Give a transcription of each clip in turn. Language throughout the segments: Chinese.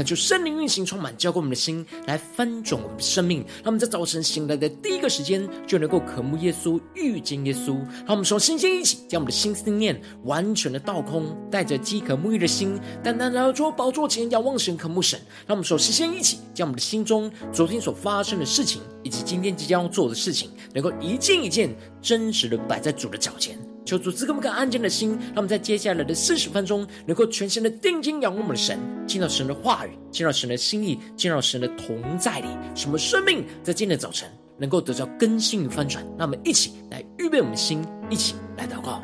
恳求圣灵运行充满，浇灌我们的心，来翻转我们的生命。让我们在早晨醒来的第一个时间，就能够渴慕耶稣，遇见耶稣。让我们说，新鲜一起，将我们的心思念完全的倒空，带着饥渴沐浴的心，单单来到主宝座前，仰望神，渴慕神。让我们说，新鲜一起，将我们的心中昨天所发生的事情，以及今天即将要做的事情，能够一件一件真实的摆在主的脚前。求主赐给我们安静的心，让我们在接下来的四十分钟，能够全心的定睛仰望我们的神，进到神的话语，进到神的心意，进到神的同在里，什么生命在今天的早晨能够得到更新与翻转。那我们一起来预备我们的心，一起来祷告。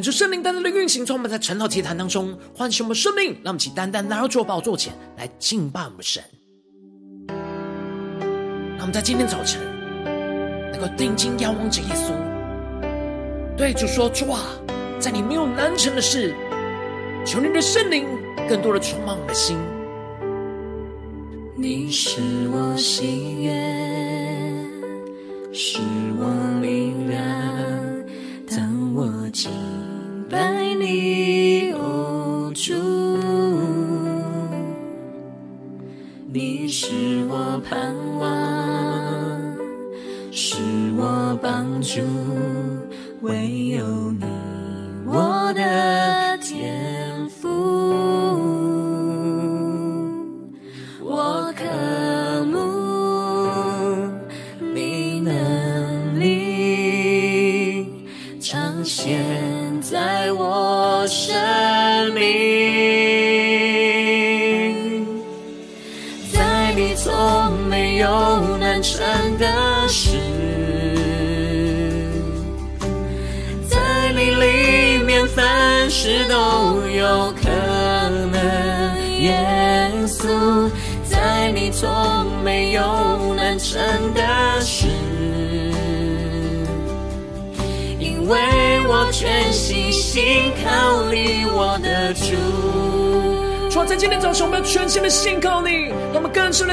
恳求圣灵单单的运行，充满在晨祷祭坛当中唤醒我们生命，让我们起单单拿到主宝座前来敬拜我们神。让我们在今天早晨能够定睛仰望着耶稣，对主说：“主啊，在你没有难成的事，求你的圣灵更多的充满我们的心。你是我喜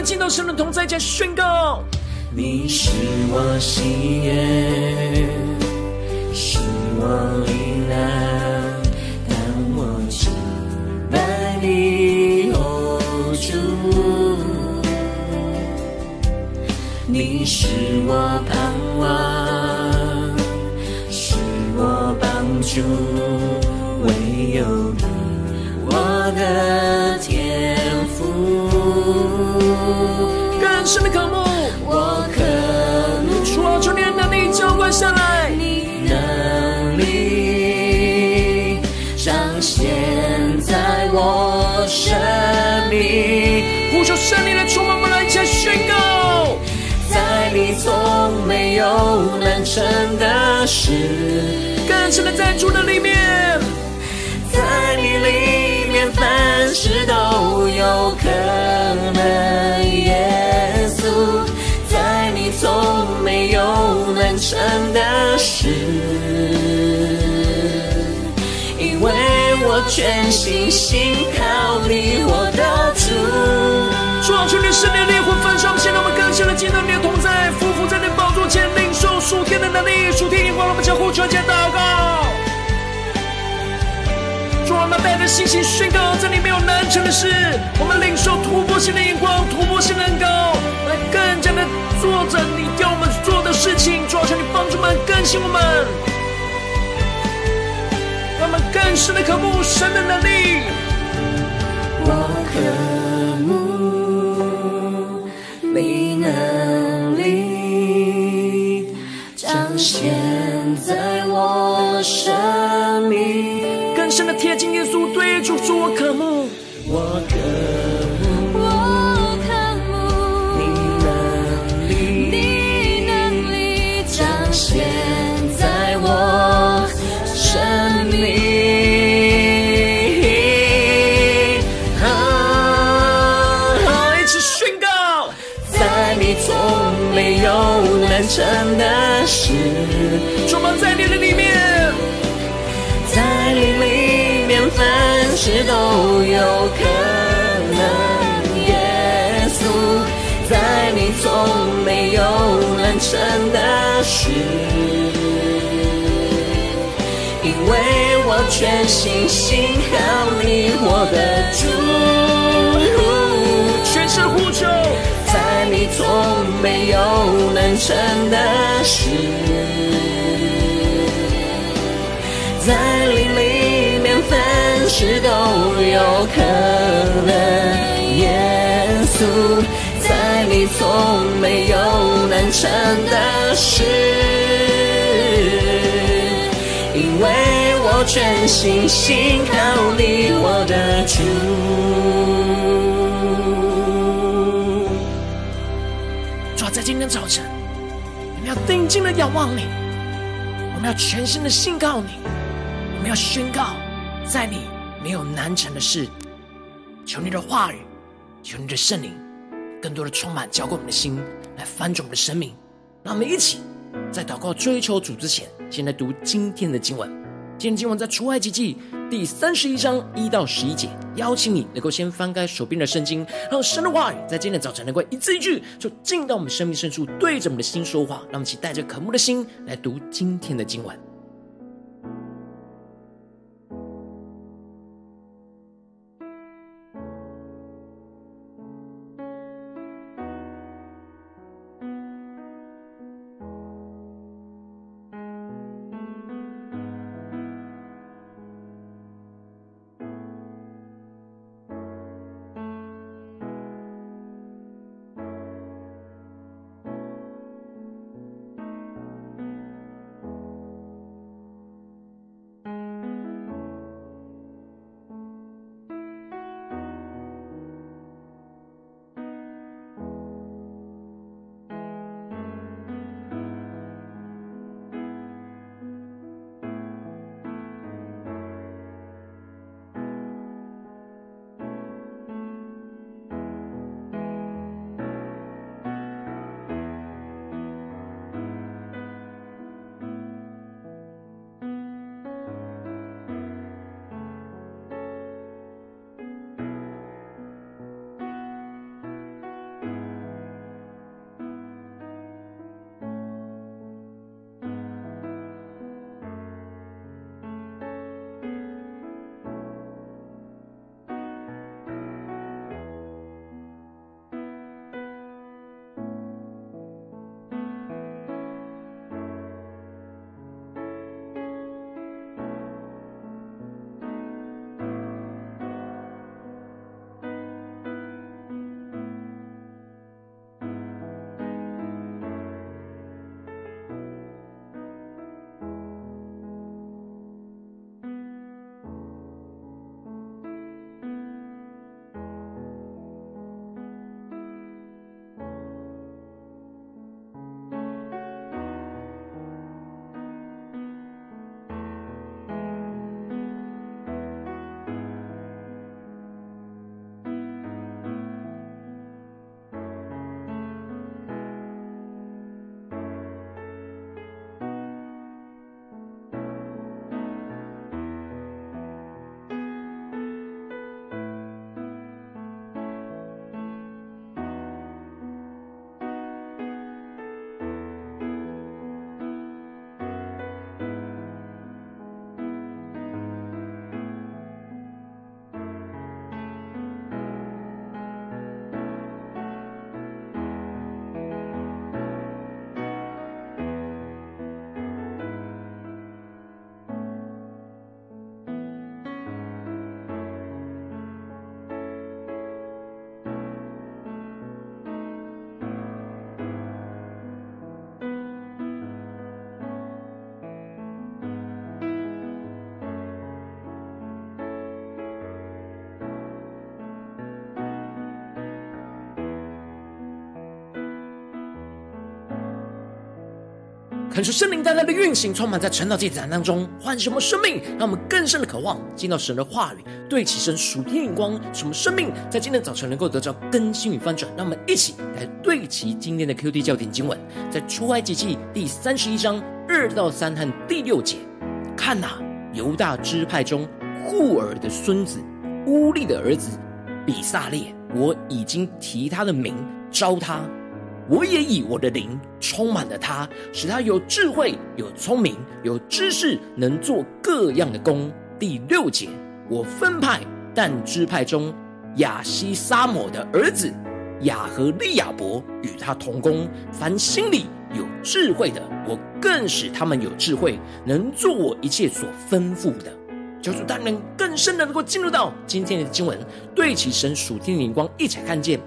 见到神的同在前宣告。你是我喜悦，是我力量，当我敬拜你，哦主，你是我盼望，是我帮助，唯有你，我的。更深的渴慕，我渴慕。主啊，求你的能力浇灌下来，能力彰显在我生命，呼求圣灵的充满，我们来一起来宣告。在你从没有难成的事，更深的在主的里面，在你里面凡事都有可能，是，因为我全心心靠你，我的主。主啊，是你圣灵烈火焚烧，现在我们更新了，进到你的同在，夫妇在你宝座前领受属天的能力，属天眼光，我们相互传接祷告。主我们带着信心宣告，在你没有难成的事，我们领受突破性的眼光，突破性的恩，来更加的做着你要我们做的事情。更新我们，让我们更深的渴慕神的能力。我渴慕你能力彰显在我生命。更深的贴近耶稣，对主说：“我渴慕，我事都有可能。耶稣，在你从没有难成的事，因为我全心信靠你，我的主。全身呼求，在你从没有难成的事。在你事都有可能。耶稣，在你从没有难成的事，因为我全心信靠你，我的主。主，在今天早晨，我们要定睛的仰望你，我们要全心的信靠你。我们要宣告，在你没有难成的事。求你的话语，求你的圣灵，更多的充满，浇灌我们的心，来翻转我们的生命。让我们一起在祷告追求主之前，先来读今天的经文。今天经文在出埃及记第三十一章一到十一节。邀请你能够先翻开手边的圣经，让神的话语在今天早晨能够一字一句，就进到我们生命深处，对着我们的心说话。让我们一起带着渴慕的心来读今天的经文。看出圣灵带来的运行，充满在晨祷祭坛当中，唤醒我们生命，让我们更深的渴望见到神的话语，对齐神属天灵光，什么生命在今天早晨能够得到更新与翻转。让我们一起来对齐今天的 QD 教点经文，在出埃及记第三十一章二到三和第六节。看呐，犹大支派中户珥的孙子乌利的儿子比撒列，我已经提他的名招他。我也以我的灵充满了他，使他有智慧、有聪明、有知识，能做各样的工。第六节，我分派但支派中亚西撒抹的儿子亚和利亚伯与他同工。凡心里有智慧的，我更使他们有智慧，能做我一切所吩咐的。求主大人更深的能够进入到今天的经文，对齐神属天的灵光，一起看见。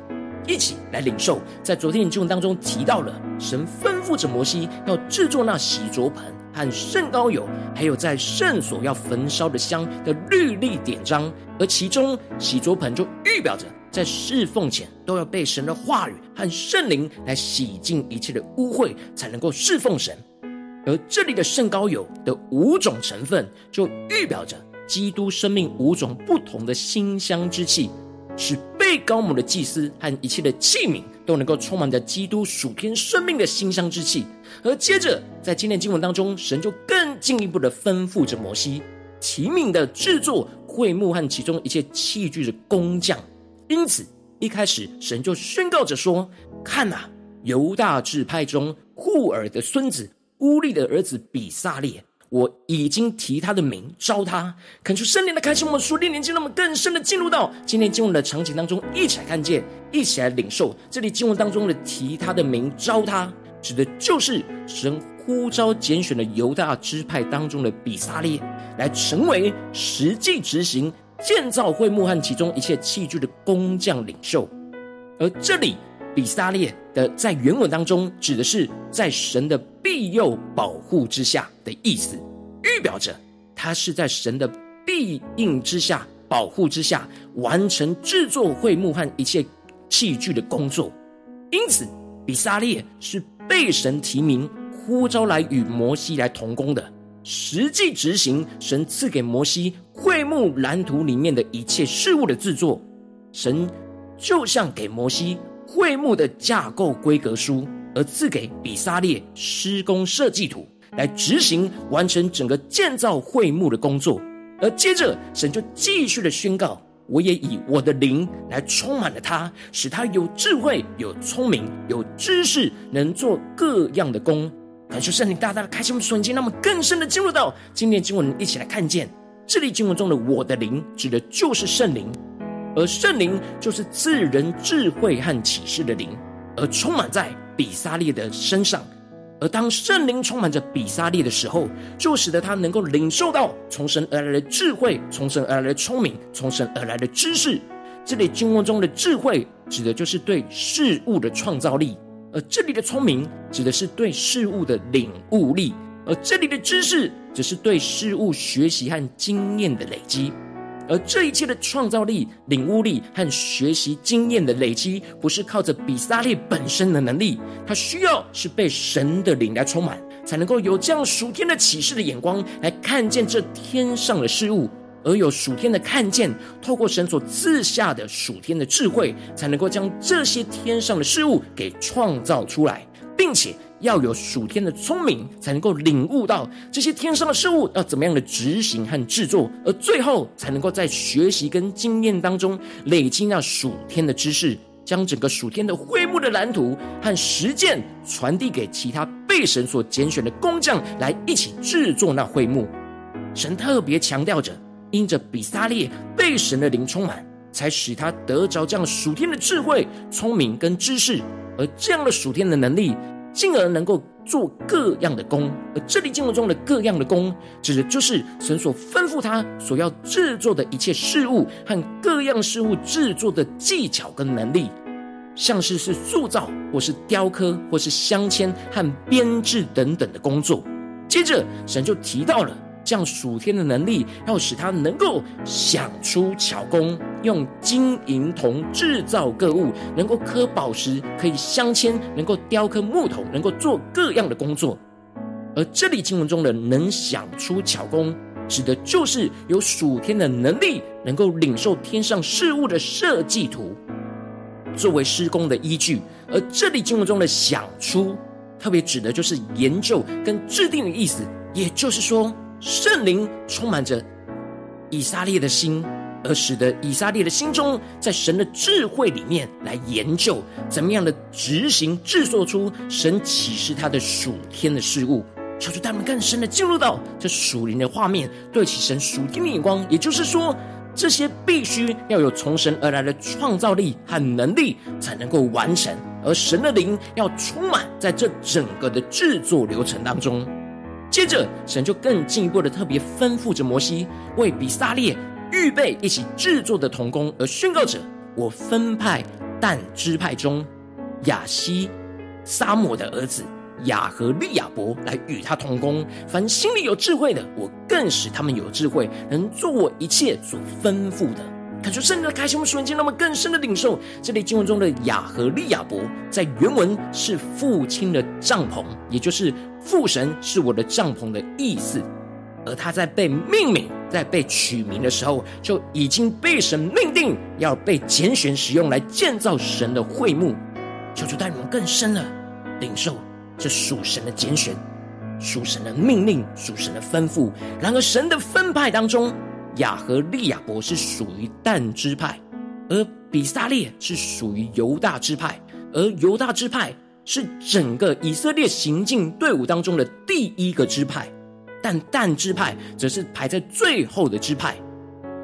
一起来领受，在昨天的经文当中提到了，神吩咐着摩西要制作那洗濯盆和圣膏油，还有在圣所要焚烧的香的律例典章。而其中洗濯盆就预表着在侍奉前都要被神的话语和圣灵来洗净一切的污秽，才能够侍奉神。而这里的圣膏油的五种成分，就预表着基督生命五种不同的馨香之气。使被高抹的祭司和一切的器皿都能够充满着基督属天生命的馨香之气。而接着，在今天经文当中，神就更进一步的吩咐着摩西，提名的制作会幕和其中一切器具的工匠。因此，一开始神就宣告着说：“看呐，犹大支派中户珥的孙子乌利的儿子比撒列。”我已经提他的名召他，恳求圣灵的开启我们属灵眼睛，让我们更深的进入到今天经文的场景当中，一起来看见，一起来领受。这里经文当中的提他的名召他，指的就是神呼召拣选的犹大支派当中的比撒列，来成为实际执行建造会幕和其中一切器具的工匠领袖。而这里比撒列的在原文当中指的是在神的庇佑保护之下的意思，预表着他是在神的庇应之下、保护之下完成制作会幕和一切器具的工作。因此，比撒列是被神提名呼召来与摩西来同工的，实际执行神赐给摩西会幕蓝图里面的一切事物的制作。神就像给摩西会幕的架构规格书。而赐给比撒列施工设计图，来执行完成整个建造会幕的工作。而接着，神就继续的宣告：“我也以我的灵来充满了他，使他有智慧、有聪明、有知识，能做各样的工。”感谢圣灵大大的开启我们的眼睛，让我们更深的进入到今天经文，一起来看见这里经文中的“我的灵”指的就是圣灵，而圣灵就是赐人智慧和启示的灵，而充满在。比撒列的身上，而当圣灵充满着比撒列的时候，就使得他能够领受到从神而来的智慧，从神而来的聪明，从神而来的知识。这里经文中的智慧，指的就是对事物的创造力；而这里的聪明，指的是对事物的领悟力；而这里的知识，则是对事物学习和经验的累积。而这一切的创造力、领悟力和学习经验的累积，不是靠着比撒列本身的能力，他需要是被神的灵来充满，才能够有这样属天的启示的眼光来看见这天上的事物，而有属天的看见，透过神所赐下的属天的智慧，才能够将这些天上的事物给创造出来，并且。要有属天的聪明，才能够领悟到这些天上的事物要怎么样的执行和制作，而最后才能够在学习跟经验当中累积那属天的知识，将整个属天的会幕的蓝图和实践传递给其他被神所拣选的工匠，来一起制作那会幕。神特别强调着，因着比撒列被神的灵充满，才使他得着这样属天的智慧、聪明跟知识，而这样的属天的能力。进而能够做各样的工，而这里经文中的各样的工，指的就是神所吩咐他所要制作的一切事物和各样事物制作的技巧跟能力，像是是塑造或是雕刻或是镶嵌和编制等等的工作。接着，神就提到了。这样属天的能力，要使他能够想出巧工，用金银铜制造各物，能够刻宝石，可以镶嵌，能够雕刻木头，能够做各样的工作。而这里经文中的能想出巧工，指的就是有属天的能力，能够领受天上事物的设计图，作为施工的依据。而这里经文中的想出，特别指的就是研究跟制定的意思。也就是说，圣灵充满着以撒列的心，而使得以撒列的心中，在神的智慧里面来研究，怎么样的执行制作出神启示他的属天的事物。求主他们更深的进入到这属灵的画面，对其神属天的眼光。也就是说，这些必须要有从神而来的创造力和能力，才能够完成。而神的灵要充满在这整个的制作流程当中。接着，神就更进一步的特别吩咐着摩西，为比撒列预备一起制作的同工，而宣告着：我分派但支派中亚希撒抹的儿子。雅和利亚伯来与他同工，凡心里有智慧的，我更使他们有智慧，能做我一切所吩咐的。看出圣灵的开启，我们瞬间让我们更深的领受这里经文中的雅和利亚伯，在原文是父亲的帐篷，也就是父神是我的帐篷的意思。而他在被命名、在被取名的时候，就已经被神命定要被拣选使用来建造神的会幕。求主带你们更深的领受。这属神的拣选，属神的命令，属神的吩咐。然而，神的分派当中，亚和利亚伯是属于但支派，而比撒列是属于犹大支派，而犹大支派是整个以色列行进队伍当中的第一个支派，但但支派则是排在最后的支派。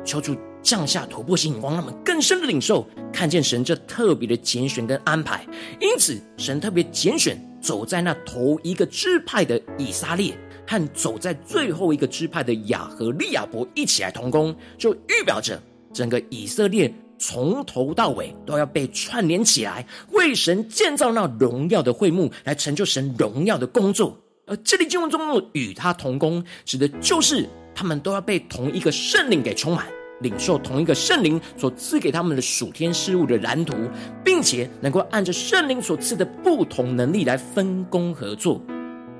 求主降下突破性眼光，让我们更深的领受，看见神这特别的拣选跟安排。因此，神特别拣选。走在那头一个支派的以撒列，和走在最后一个支派的雅和利亚伯一起来同工，就预表着整个以色列从头到尾都要被串联起来，为神建造那荣耀的会幕，来成就神荣耀的工作。而这里经文中的与他同工，指的就是他们都要被同一个圣灵给充满。领受同一个圣灵所赐给他们的属天事物的蓝图，并且能够按着圣灵所赐的不同能力来分工合作。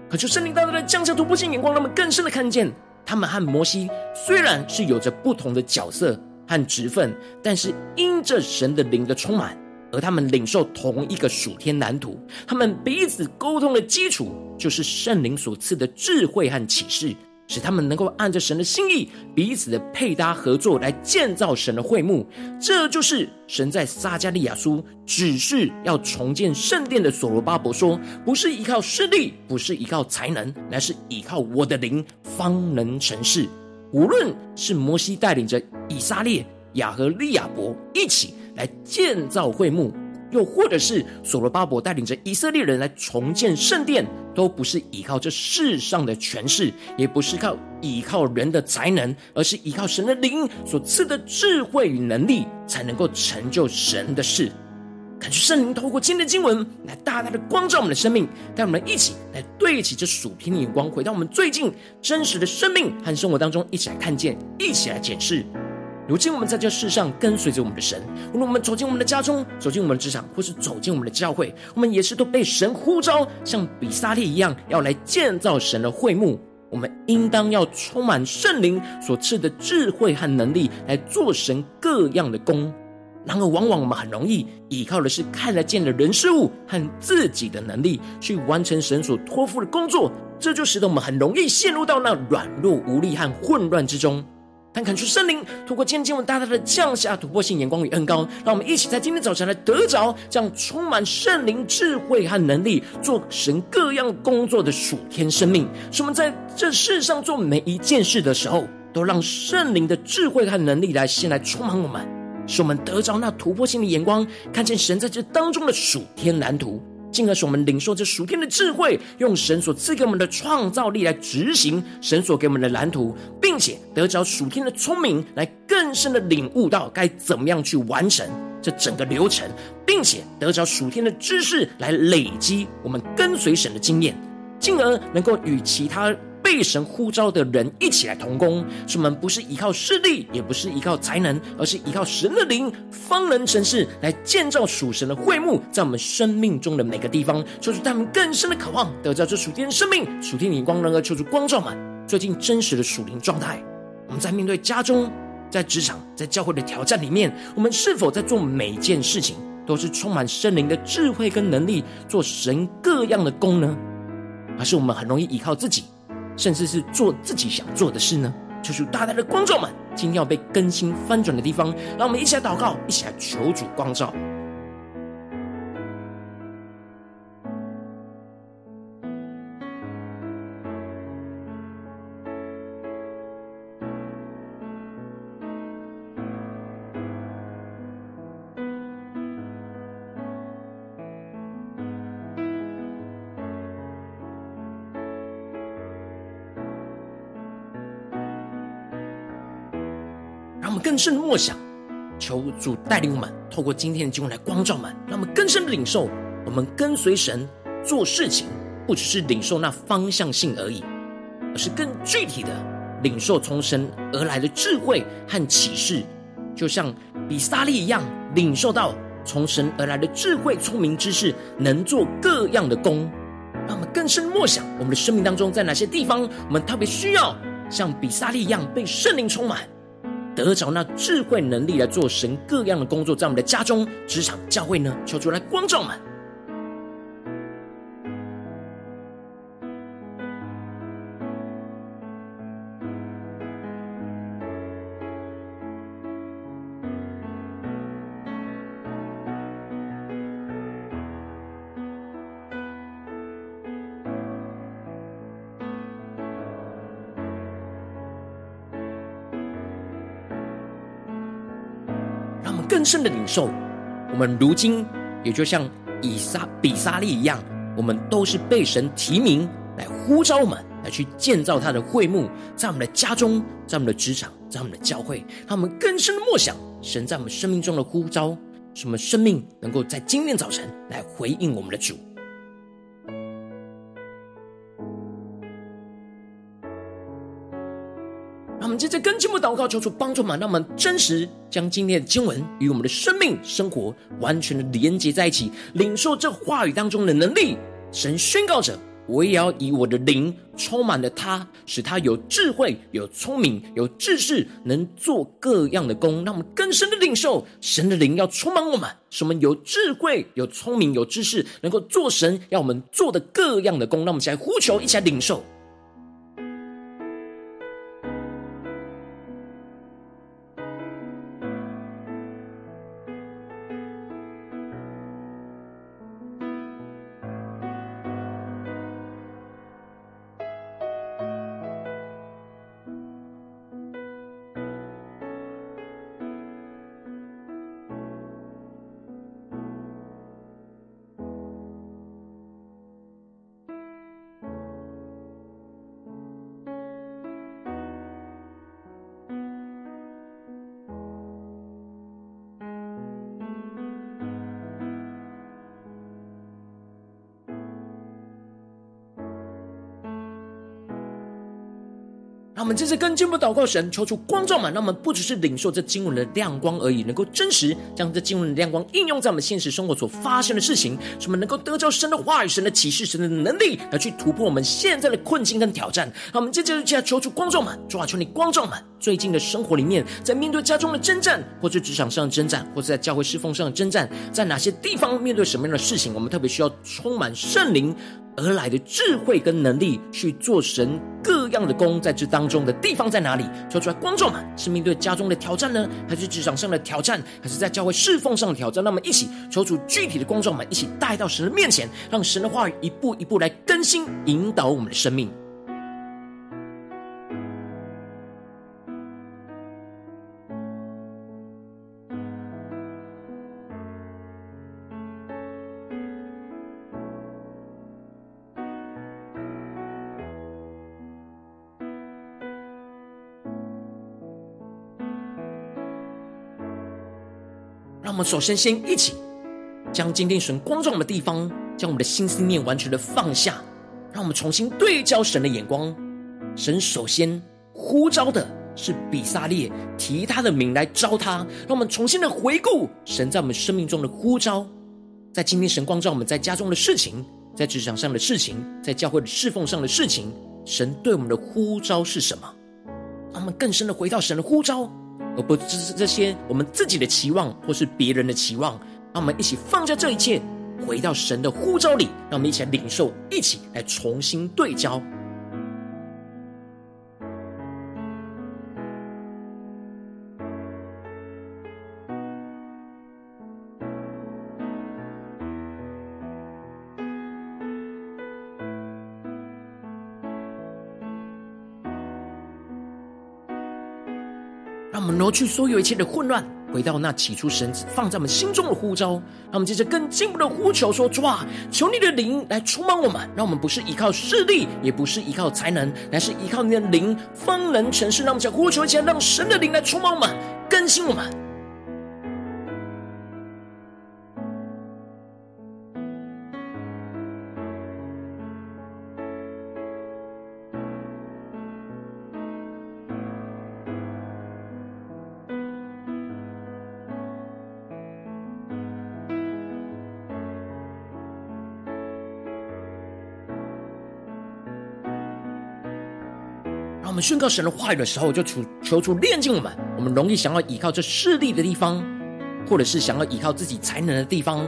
可是圣灵大大的降下突破性眼光，让我们更深的看见，他们和摩西虽然是有着不同的角色和职分，但是因着神的灵的充满，而他们领受同一个属天蓝图。他们彼此沟通的基础，就是圣灵所赐的智慧和启示。使他们能够按着神的心意，彼此的配搭合作，来建造神的会幕。这就是神在撒迦利亚书指示要重建圣殿的所罗巴伯说：“不是依靠势力，不是依靠才能，乃是依靠我的灵，方能成事。”无论是摩西带领着以撒列、亚和利亚伯一起来建造会幕。又或者是所罗巴伯带领着以色列人来重建圣殿，都不是依靠这世上的权势，也不是靠依靠人的才能，而是依靠神的灵所赐的智慧与能力，才能够成就神的事。感谢圣灵透过今天的经文来大大的光照我们的生命，带我们一起来对齐这属天的眼光，回到我们最近真实的生命和生活当中，一起来看见，一起来检视。如今我们在这世上跟随着我们的神，无论我们走进我们的家中，走进我们的职场，或是走进我们的教会，我们也是都被神呼召，像比撒列一样，要来建造神的会幕。我们应当要充满圣灵所赐的智慧和能力，来做神各样的工。然而，往往我们很容易依靠的是看得见的人事物和自己的能力，去完成神所托付的工作，这就使得我们很容易陷入到那软弱无力和混乱之中。但恳求圣灵，透过今天经文大大的降下突破性眼光与恩膏，让我们一起在今天早晨来得着这样充满圣灵智慧和能力，做神各样工作的属天生命。使我们在这世上做每一件事的时候，都让圣灵的智慧和能力来先来充满我们，使我们得着那突破性的眼光，看见神在这当中的属天蓝图。进而使我们领受这属天的智慧，用神所赐给我们的创造力来执行神所给我们的蓝图，并且得着属天的聪明，来更深的领悟到该怎么样去完成这整个流程，并且得着属天的知识来累积我们跟随神的经验，进而能够与其他被神呼召的人一起来同工，使我们不是依靠势力，也不是依靠才能，而是依靠神的灵，方能成事，来建造属神的会幕，在我们生命中的每个地方，求主他们更深的渴望得到这属天的生命、属天灵光，能够求主光照满最近真实的属灵状态。我们在面对家中、在职场、在教会的挑战里面，我们是否在做每件事情，都是充满圣灵的智慧跟能力，做神各样的工呢？还是我们很容易依靠自己，甚至是做自己想做的事呢？求主大大的光照们，今天要被更新翻转的地方，让我们一起来祷告，一起来求主光照。更深的默想，求主带领我们，透过今天的经文来光照们，让我们更深的领受。我们跟随神做事情，不只是领受那方向性而已，而是更具体的领受从神而来的智慧和启示，就像比撒利一样，领受到从神而来的智慧、聪明知识，能做各样的工。让我们更深默想，我们的生命当中，在哪些地方，我们特别需要像比撒利一样被圣灵充满。得着那智慧能力来做神各样的工作，在我们的家中、职场、教会呢，求主来光照们。圣的领受，我们如今也就像以撒、比撒利一样，我们都是被神提名来呼召我们，来去建造他的会幕，在我们的家中，在我们的职场，在我们的教会，他们更深的默想神在我们生命中的呼召，什么生命能够在今天早晨来回应我们的主。们接着跟进步祷告，求主帮助们，让我们真实将今天的经文与我们的生命生活完全的连接在一起，领受这话语当中的能力。神宣告着：“我也要以我的灵充满了他，使他有智慧、有聪明、有知识，能做各样的工。”让我们更深的领受神的灵要充满我们，使我们有智慧、有聪明、有知识，能够做神要我们做的各样的工。让我们一起来呼求，一起来领受。们这次跟进步祷告神，求出光照满，让我们不只是领受这经文的亮光而已，能够真实将这经文的亮光应用在我们现实生活所发生的事情，使我们能够得着神的话语、神的启示、神的能力，来去突破我们现在的困境跟挑战。让我们接着就要求出光照满，主啊，求你光照满最近的生活里面，在面对家中的征战，或者职场上的征战，或者在教会侍奉上的征战，在哪些地方面对什么样的事情，我们特别需要充满圣灵而来的智慧跟能力去做神各这样的工，在这当中的地方在哪里？求出来，观众们是面对家中的挑战呢，还是职场上的挑战，还是在教会侍奉上的挑战？那么一起求出具体的观众们，一起带到神的面前，让神的话语一步一步来更新引导我们的生命。我们首先先一起将今天神光照我们的地方，将我们的心思念完全的放下，让我们重新对焦神的眼光，神首先呼召的是比撒列，提他的名来召他。让我们重新的回顾神在我们生命中的呼召，在今天神光照我们在家中的事情，在职场上的事情，在教会的侍奉上的事情，神对我们的呼召是什么？让我们更深的回到神的呼召，而不只是这些我们自己的期望或是别人的期望。让我们一起放下这一切，回到神的呼召里，让我们一起来领受，一起来重新对焦。让我们挪去所有一切的混乱。回到那起初神放在我们心中的呼召，让我们接着更进一步的呼求说：主啊，求你的灵来充满我们，让我们不是依靠势力，也不是依靠才能，乃是依靠你的灵方能成事。让我们将呼求一下，让神的灵来充满我们，更新我们。宣告神的话语的时候，就求求主炼净我们。我们容易想要依靠这势力的地方，或者是想要依靠自己才能的地方，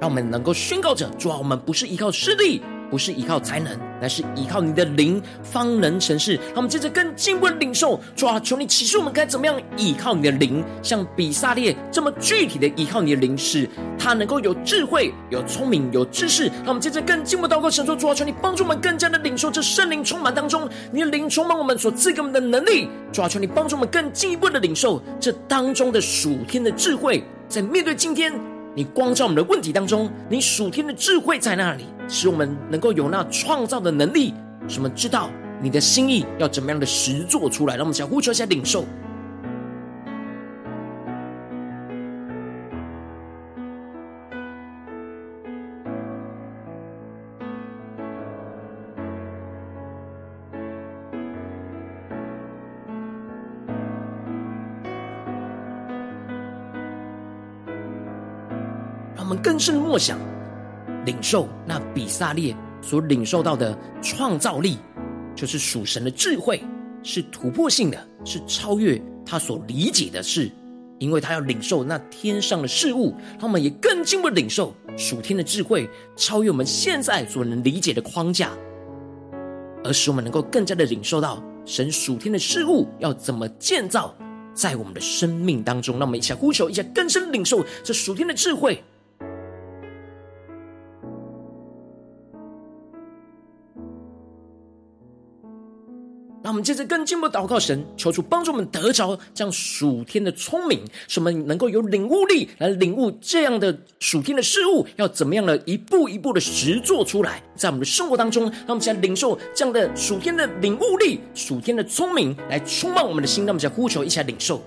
让我们能够宣告着：主啊，我们不是依靠势力。不是依靠才能，乃是依靠你的灵方能成事。让我们接着更进一步的领受，主啊，求你启示我们该怎么样依靠你的灵，像比撒列这么具体的依靠你的灵，使他能够有智慧、有聪明、有知识。让我们接着更进一步祷告，神说：主啊，求你帮助我们更加的领受这圣灵充满当中，你的灵充满我们所赐给我们的能力。主啊，求你帮助我们更进一步的领受这当中的属天的智慧，在面对今天。你光照我们的问题当中，你属天的智慧在那里，使我们能够有那创造的能力，使我们知道你的心意要怎么样的实做出来。让我们小呼求一下领受。更深的默想，领受那比撒列所领受到的创造力，就是属神的智慧，是突破性的，是超越他所理解的事，因为他要领受那天上的事物，他们也更进一步领受属天的智慧，超越我们现在所能理解的框架，而使我们能够更加的领受到神属天的事物要怎么建造在我们的生命当中。让我们一起呼求，一起更深领受这属天的智慧。那我们接着更进一步祷告神，求主帮助我们得着这样属天的聪明，使我们能够有领悟力来领悟这样的属天的事物，要怎么样的一步一步的实做出来，在我们的生活当中，让我们现在领受这样的属天的领悟力、属天的聪明，来充满我们的心。让我们在呼求，一起来领受。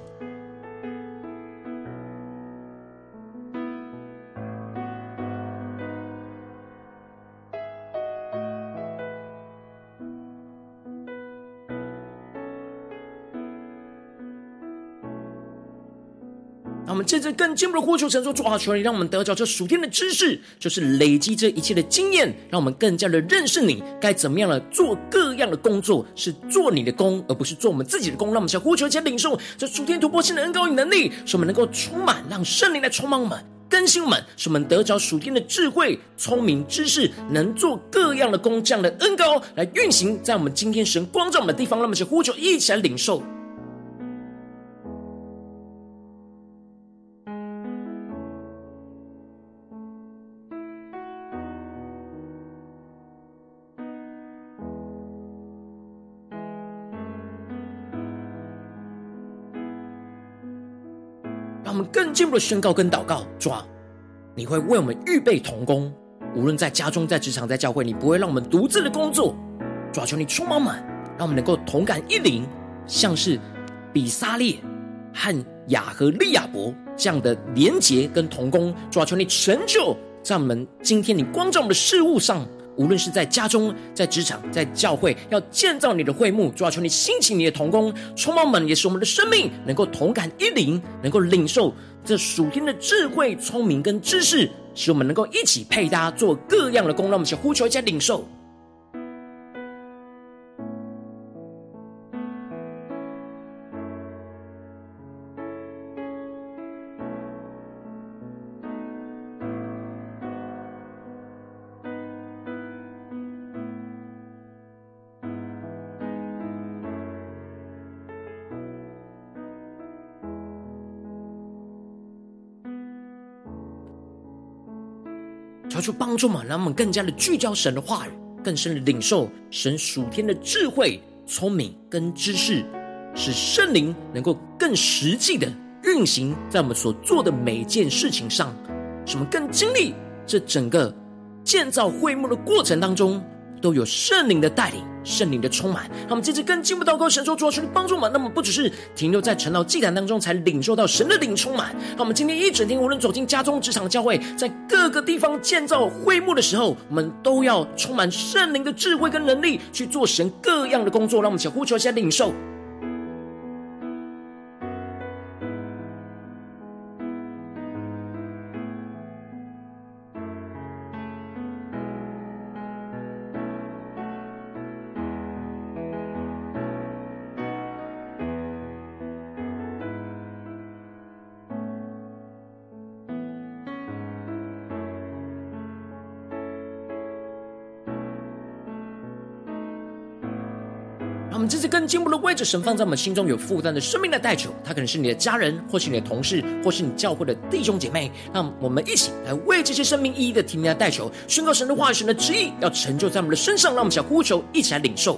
我们接着更进一步的呼求神说：主啊，求你让我们得着这属天的知识，就是累积这一切的经验，让我们更加的认识你，该怎么样的做各样的工作，是做你的工，而不是做我们自己的工。让我们先呼求，先领受这属天突破性的恩膏与能力，使我们能够充满，让圣灵来充满我们，更新我们，使我们得着属天的智慧、聪明、知识，能做各样的工，这样的恩膏来运行在我们今天神光照我们的地方。让我们先呼求，一起来领受。更进一步的宣告跟祷告，主啊，你会为我们预备同工，无论在家中、在职场、在教会，你不会让我们独自的工作。主啊，求你充满满，让我们能够同感一灵，像是比撒列和雅和利亚伯这样的连结跟同工。主啊，求你成就在我们今天你光照我们的事物上，无论是在家中、在职场、在教会，要建造你的会幕，主要求你兴起你的同工，充满们，也是我们的生命能够同感一灵，能够领受这属天的智慧、聪明跟知识，使我们能够一起配搭做各样的工。让我们去呼求一下领受。就帮助嘛，让我们更加的聚焦神的话语，更深的领受神属天的智慧、聪明跟知识，使圣灵能够更实际的运行在我们所做的每件事情上，使我们更经历这整个建造会幕的过程当中。都有圣灵的带领，圣灵的充满。那我们接着更进一步祷告，神说主啊，求你帮助我们。那么不只是停留在陈老祭坛当中，才领受到神的灵充满。那我们今天一整天，无论走进家中、职场、教会，在各个地方建造会幕的时候，我们都要充满圣灵的智慧跟能力，去做神各样的工作。让我们且呼求一下领受。更进步的位置神放在我们心中有负担的生命的代求，他可能是你的家人，或是你的同事，或是你教会的弟兄姐妹。那我们一起来为这些生命意义的提名来代求，宣告神的话语、神的旨意要成就在我们的身上。让我们想呼求，一起来领受。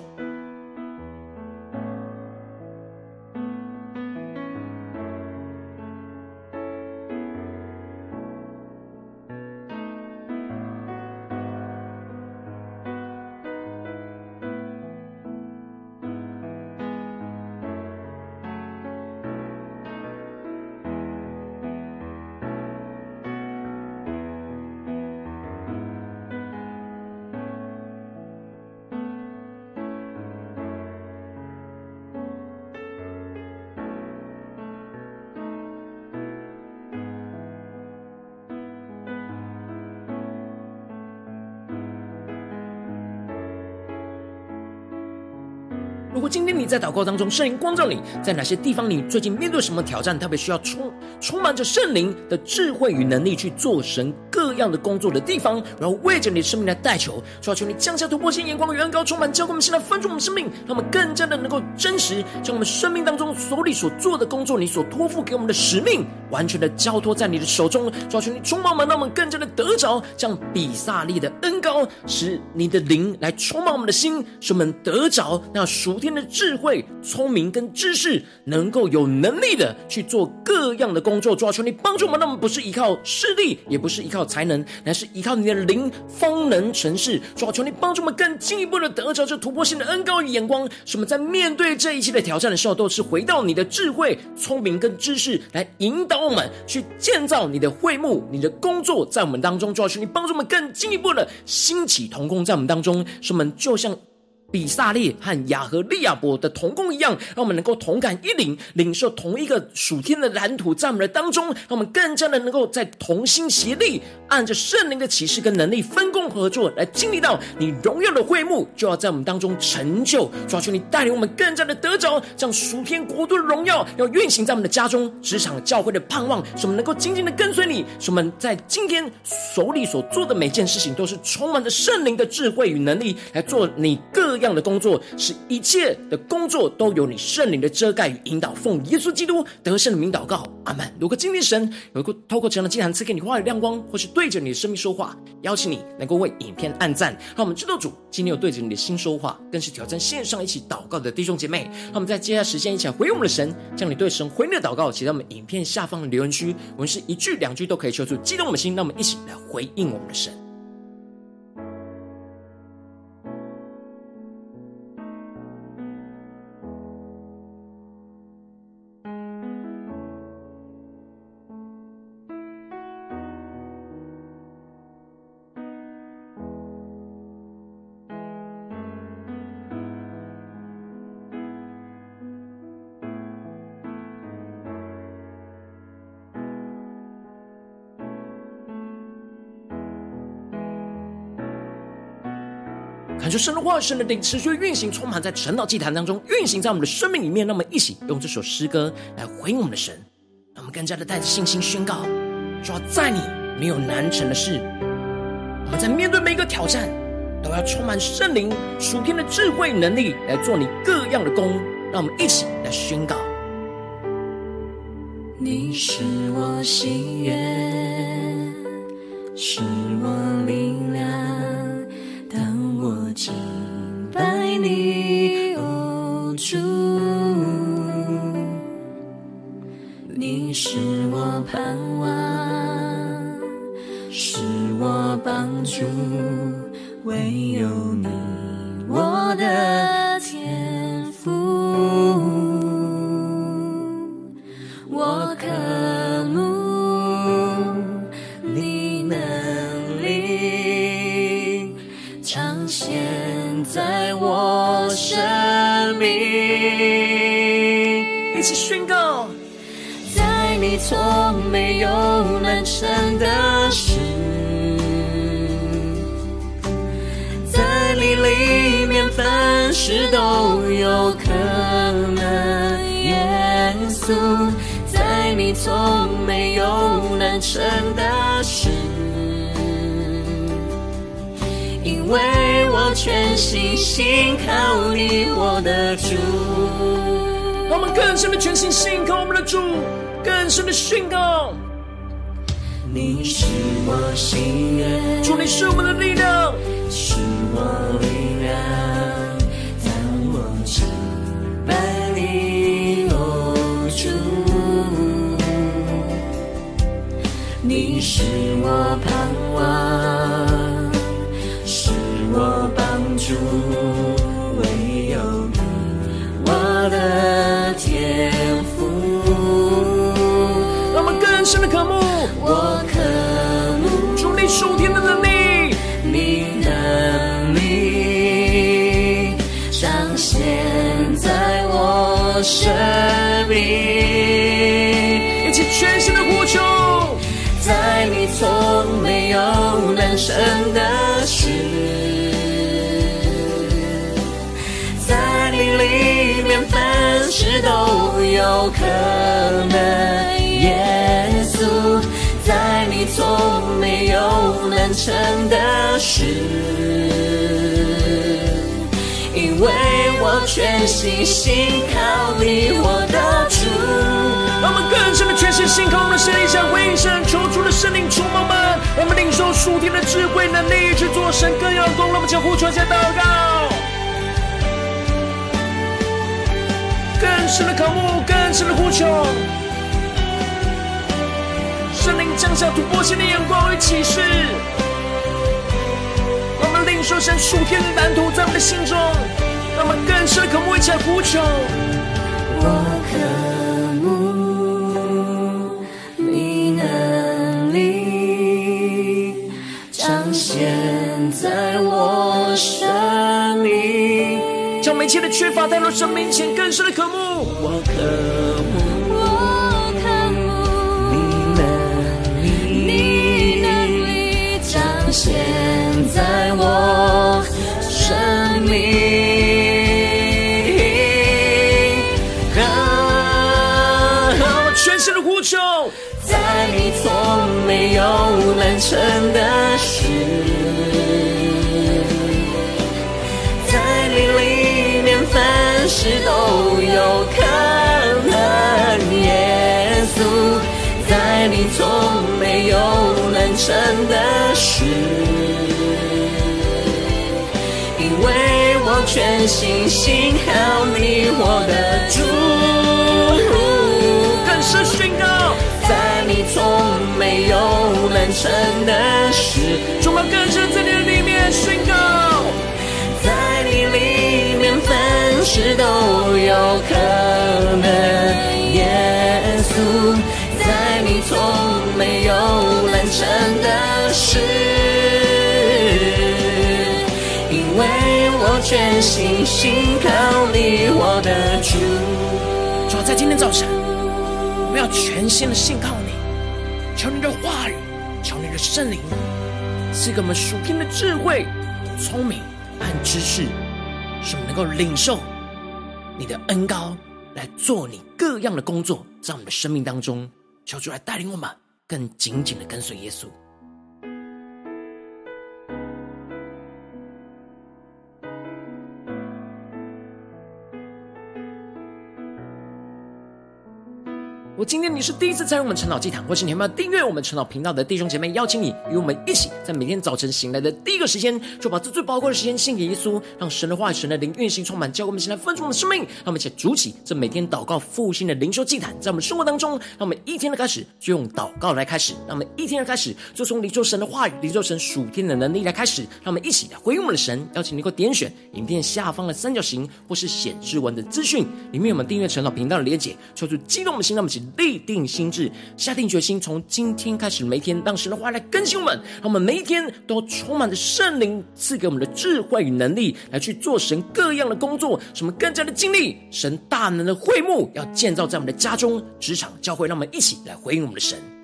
如果今天你在祷告当中，圣灵光照你，在哪些地方你最近面对什么挑战，特别需要充充满着圣灵的智慧与能力去做神各样的工作的地方，然后为着你的生命来代求，求求你降下突破性眼光与恩膏，充满教灌我们，现在分足我们生命，让我们更加的能够真实将我们生命当中所里所做的工作，你所托付给我们的使命，完全的交托在你的手中，求求你充满我们，让我们更加的得着将比撒利的恩膏，使你的灵来充满我们的心，使我们得着那属天的智慧、聪明跟知识，能够有能力的去做各样的工作。主啊，求你帮助我们，那么不是依靠势力，也不是依靠才能，乃是依靠你的灵方能成事。主啊，求你帮助我们更进一步的得着这突破性的恩膏与眼光，使我们在面对这一切的挑战的时候，都是回到你的智慧、聪明跟知识来引导我们去建造你的会幕、你的工作在我们当中。主啊，求你帮助我们更进一步的兴起同工在我们当中，使我们就像。比撒利和雅和利亚伯的同工一样，让我们能够同感一领，领受同一个属天的蓝图在我们的当中，让我们更加的能够在同心协力，按着圣灵的启示跟能力分工合作，来经历到你荣耀的会幕就要在我们当中成就。抓住你带领我们更加的得着，将属天国度的荣耀要运行在我们的家中、职场、教会的盼望，使我们能够紧紧的跟随你，使我们在今天手里所做的每件事情都是充满着圣灵的智慧与能力来做你各。一样的工作，使一切的工作都有你圣灵的遮盖与引导。奉耶稣基督得胜的名祷告，阿门。如果今天神有一个透过这样的经坛赐给你话语亮光，或是对着你的生命说话，邀请你能够为影片按赞，让我们知道主今天有对着你的心说话，更是挑战线上一起祷告的弟兄姐妹。让我们在接下来时间一起来回应我们的神，将你对神回应的祷告写在我们影片下方的留言区，我们是一句两句都可以求助激动我们的心。让我们一起来回应我们的神。感受神的话语、神的灵持续运行，充满在晨祷祭坛当中，运行在我们的生命里面。那么一起用这首诗歌来回应我们的神，让我们更加的带着信心宣告：说在你没有难成的事。我们在面对每一个挑战，都要充满圣灵属天的智慧能力来做你各样的工。让我们一起来宣告：你是我心愿，是我力量。敬拜你，哦主，你是我盼望，是我帮助，唯有你，我的从没有难成的事，在你里面凡事都有可能。耶稣，在你从没有难成的事。因为我全心信靠你，我的主。我们更深的全心信靠，更深的宣告：你是我心愿，主，你是我们的力量，是我力量。当我敬拜你，哦主，你是我盼望。主，唯我渴慕主你属天的能力，你能力彰显在我生命，一起全心的呼求，在你从没有难成的事。里面凡事都有可能，成的事，因为我全心信靠你，我的主。让我们更深的全心信靠我们的神，一下回应神，求主的圣灵充满们，让我们领受属天的智慧能力，去做神各样的工。让我们将呼求下祷告。更深的渴慕，更深的呼求，圣灵降下突破性的眼光与启示，领受神属天的蓝图在我们的心中，让我们更深的渴慕，一起来呼求。我渴慕你能力彰显在我生命。将每一切的缺乏带到神面前，更深的渴慕。我渴慕，我成的事。在你里面凡事都有可能，耶稣，在你从没有难成的事，因为我全心信靠你，我的主。更深宣告，成的事，主啊，更深在你的里面宣告，在你里面凡。事都有可能，耶稣，在你从没有难成的事，因为我全心信靠你，我的主。主要在今天早晨，我们要全心的信靠圣灵赐给我们属天的智慧、聪明。和知识，使我们能够领受你的恩高，来做你各样的工作，在我们的生命当中，求主来带领我们更紧紧的跟随耶稣。我今天你是第一次参与我们晨祷祭坛，或是你有没有订阅我们晨祷频道的弟兄姐妹，邀请你与我们一起，在每天早晨醒来的第一个时间，就把这最宝贵的时间献给耶稣，让神的话语、神的灵运行充满，教我们现在丰盛的生命。让我们一起筑起这每天祷告复兴的灵修祭坛，在我们生活当中，让我们一天的开始就用祷告来开始，让我们一天的开始就从领受神的话语、领受神属天的能力来开始，让我们一起来回应我们的神。邀请你能够点选影片下方的三角形或是显示文的资讯，里面有我们订阅晨祷频道的连结，求主激动的心，让我们一起立定心。智下定决心，从今天开始，每一天让神的话来更新我们，让我们每一天都充满着圣灵赐给我们的智慧与能力，来去做神各样的工作，什么更加的经历神大能的会幕，要建造在我们的家中、职场、教会，让我们一起来回应我们的神。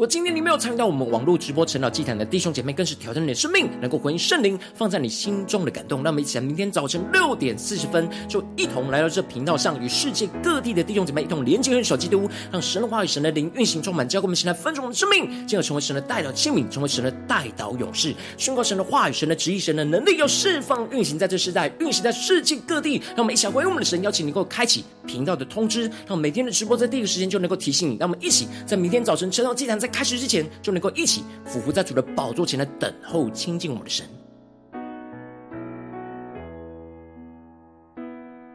如果今天你没有参与到我们网络直播晨祷祭坛的弟兄姐妹，更是挑战你的生命，能够回应圣灵放在你心中的感动。让我们一起来，明天早晨六点四十分，就一同来到这频道上，与世界各地的弟兄姐妹一同连接、联手基督，让神的话语、神的灵运行充满，教给我们现在分盛我们的生命，进而成为神的代表器皿，成为神的代祷勇士，宣告神的话语、神的旨意、神的能力，要释放运行在这世代，运行在世界各地。让我们一起来回应我们的神，邀请你能够开启频道的通知，让我们每天的直播在第一个时间就能够提醒你。让我们一起在明天早晨晨祷祭坛在开始之前，就能够一起俯伏在主的宝座前来等候亲近我们的神。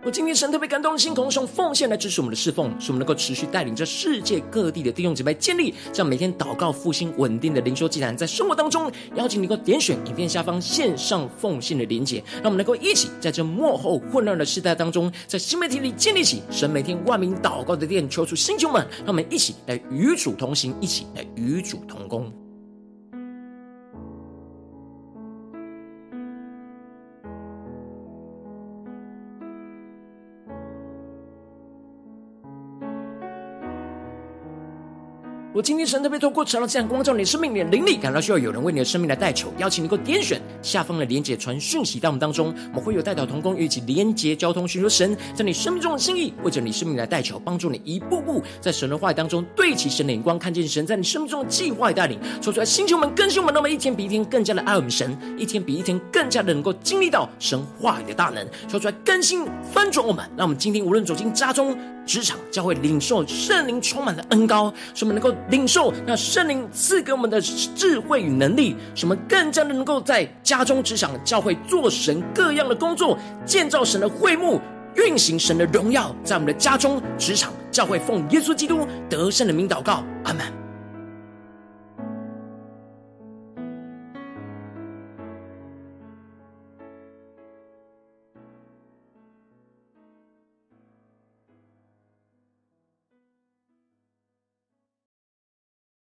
我今天神特别感动的心，同时用奉献来支持我们的侍奉，使我们能够持续带领着世界各地的弟兄姐妹建立这样每天祷告复兴稳定的灵修祭坛，在生活当中邀请你能够点选影片下方线上奉献的连结，让我们能够一起在这幕后混乱的时代当中，在新媒体里建立起神每天万名祷告的殿，求出星球们，让我们一起来与主同行，一起来与主同工。我今天神特别透过晨祷祭坛光照你的生命，你的灵力感到需要有人为你的生命来代求，邀请你能够点选下方的连结传讯息到我们当中，我们会有代表同工一起连结交通，寻求神在你生命中的心意，为着你生命来代求，帮助你一步步在神的话语当中对齐神的眼光，看见神在你生命中的计划与带领，说出来，星球们更新我们，那么一天比一天更加的爱我们神，一天比一天更加的能够经历到神话语的大能，说出来更新翻转我们，让我们今天无论走进家中、职场、教会，领受圣灵充满的恩膏，使我们能够。领受那圣灵赐给我们的智慧与能力，使我们更加的能够在家中、职场、教会做神各样的工作，建造神的会幕，运行神的荣耀，在我们的家中、职场、教会，奉耶稣基督得胜的名祷告，阿门。